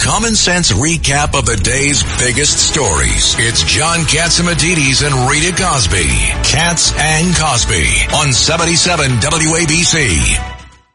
common sense recap of the day's biggest stories. It's John Catsimatidis and Rita Cosby. Katz and Cosby on 77 WABC.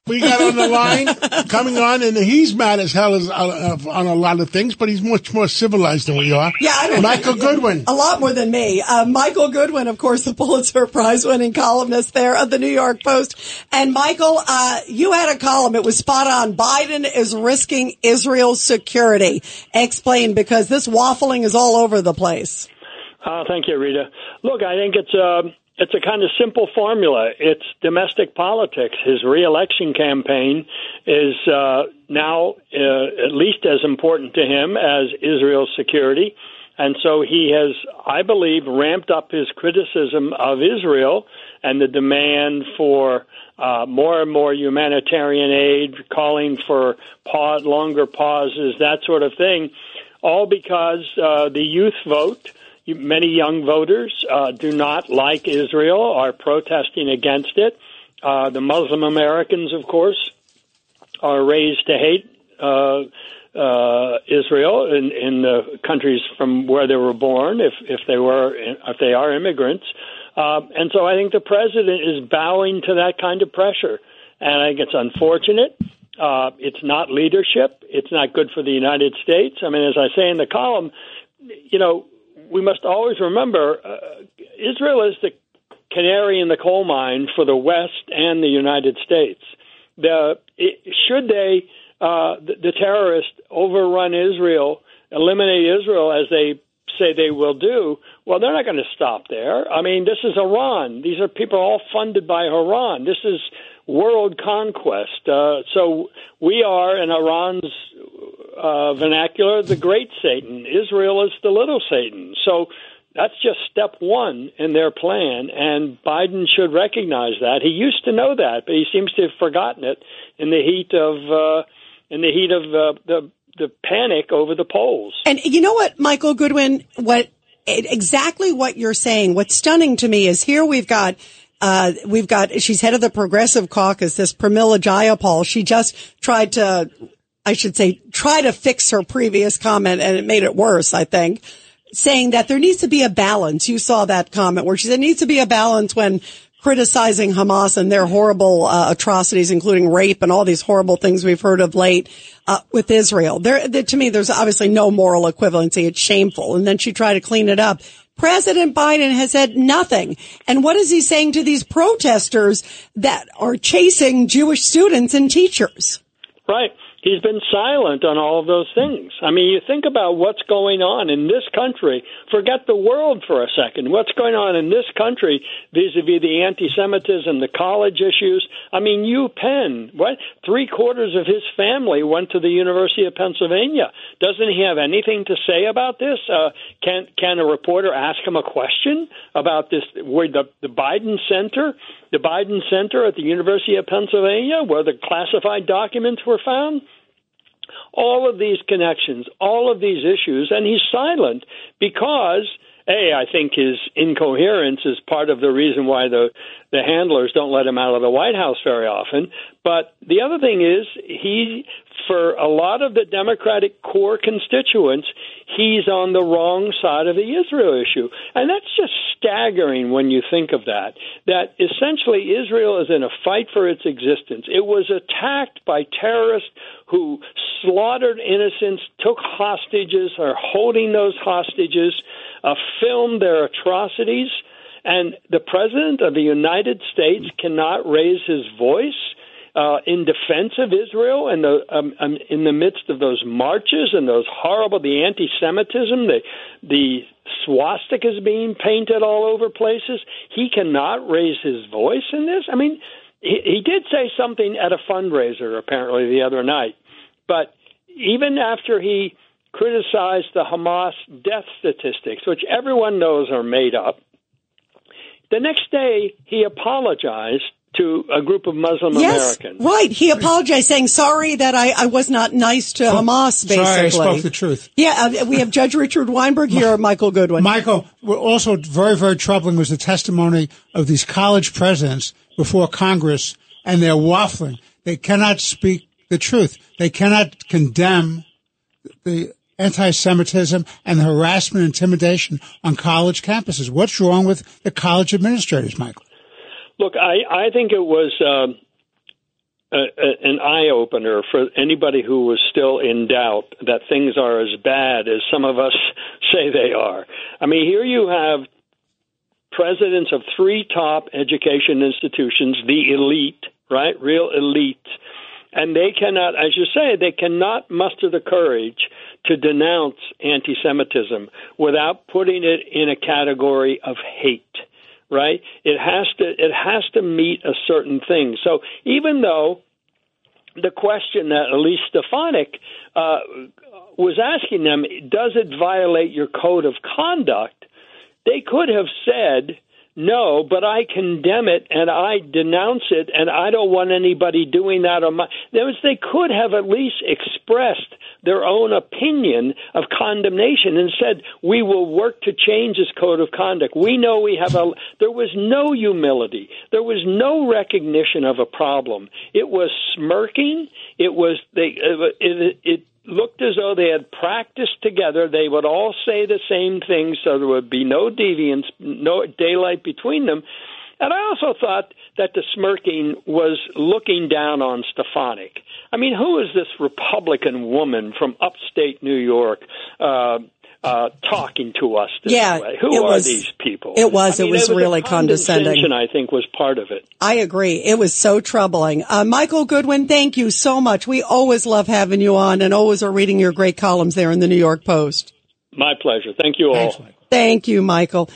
We got on the line coming on, and he's mad as hell as, uh, on a lot of things, but he's much more civilized than we are. Yeah, I don't Michael Goodwin. A lot more than me. Uh, Michael Goodwin, of course, the Pulitzer Prize winning columnist there of the New York Post. And Michael, uh, you had a column. It was spot on. Biden is risking Israel's security. Explain, because this waffling is all over the place. Uh, thank you, Rita. Look, I think it's uh, it's a kind of simple formula. It's domestic politics. His reelection campaign is uh, now uh, at least as important to him as Israel's security. And so he has, I believe, ramped up his criticism of Israel and the demand for uh, more and more humanitarian aid, calling for pause, longer pauses, that sort of thing, all because uh, the youth vote many young voters uh, do not like Israel, are protesting against it. Uh, the Muslim Americans, of course, are raised to hate uh, uh, Israel in, in the countries from where they were born, if if they were if they are immigrants. Uh, and so I think the president is bowing to that kind of pressure, and I think it's unfortunate. Uh, it's not leadership. It's not good for the United States. I mean, as I say in the column, you know, we must always remember uh, Israel is the canary in the coal mine for the West and the United States. The, it, should they, uh, the, the terrorists, overrun Israel, eliminate Israel as they say they will do, well, they're not going to stop there. I mean, this is Iran. These are people all funded by Iran. This is world conquest. Uh, so we are in Iran's uh, vernacular the great Satan. Israel is the little Satan. So that's just step one in their plan, and Biden should recognize that. He used to know that, but he seems to have forgotten it in the heat of uh, in the heat of uh, the the panic over the polls. And you know what, Michael Goodwin, what exactly what you're saying. What's stunning to me is here we've got uh, we've got, she's head of the Progressive Caucus, this Pramila Jayapal. She just tried to, I should say, try to fix her previous comment and it made it worse, I think, saying that there needs to be a balance. You saw that comment where she said, needs to be a balance when criticizing Hamas and their horrible uh, atrocities, including rape and all these horrible things we've heard of late uh, with Israel. There, there, to me, there's obviously no moral equivalency. It's shameful. And then she tried to clean it up. President Biden has said nothing. And what is he saying to these protesters that are chasing Jewish students and teachers? Right. He's been silent on all of those things. I mean, you think about what's going on in this country. Forget the world for a second. What's going on in this country vis-a-vis the anti-Semitism, the college issues? I mean, U Penn, what? Three quarters of his family went to the University of Pennsylvania. Doesn't he have anything to say about this? Uh, can can a reporter ask him a question about this? Where the the Biden Center, the Biden Center at the University of Pennsylvania, where the classified documents were found? All of these connections, all of these issues, and he's silent because a, I think his incoherence is part of the reason why the the handlers don't let him out of the White House very often. But the other thing is he for a lot of the Democratic core constituents, he's on the wrong side of the Israel issue. And that's just staggering when you think of that. That essentially Israel is in a fight for its existence. It was attacked by terrorists who slaughtered innocents, took hostages, are holding those hostages, uh, filmed their atrocities. And the President of the United States cannot raise his voice uh, in defense of Israel and the um, um, in the midst of those marches and those horrible the anti-Semitism, the the swastikas being painted all over places. He cannot raise his voice in this. I mean, he, he did say something at a fundraiser apparently the other night, but even after he criticized the Hamas death statistics, which everyone knows are made up. The next day, he apologized to a group of Muslim yes, Americans. Right. He apologized saying, sorry that I, I was not nice to oh, Hamas, basically. Sorry, I spoke the truth. Yeah, uh, we have Judge Richard Weinberg here, Michael Goodwin. Michael, also very, very troubling was the testimony of these college presidents before Congress and they're waffling. They cannot speak the truth. They cannot condemn the anti-Semitism and the harassment and intimidation on college campuses. What's wrong with the college administrators, Michael? Look, I, I think it was um, a, a, an eye opener for anybody who was still in doubt that things are as bad as some of us say they are. I mean, here you have presidents of three top education institutions, the elite, right? Real elite. And they cannot, as you say, they cannot muster the courage to denounce anti Semitism without putting it in a category of hate right? It has to it has to meet a certain thing. So even though the question that Elise Stefanik uh, was asking them, does it violate your code of conduct? They could have said no, but I condemn it and I denounce it, and I don't want anybody doing that on my. They could have at least expressed their own opinion of condemnation and said, "We will work to change this code of conduct." We know we have a. There was no humility. There was no recognition of a problem. It was smirking. It was they. It, it, looked as though they had practiced together. They would all say the same thing, so there would be no deviance, no daylight between them. And I also thought that the smirking was looking down on Stefanik. I mean, who is this Republican woman from upstate New York? Uh, uh, talking to us this yeah, way. Who are was, these people? It was. I mean, it was was really condescending. I think was part of it. I agree. It was so troubling. Uh, Michael Goodwin, thank you so much. We always love having you on, and always are reading your great columns there in the New York Post. My pleasure. Thank you all. Thanks, Thank you, Michael.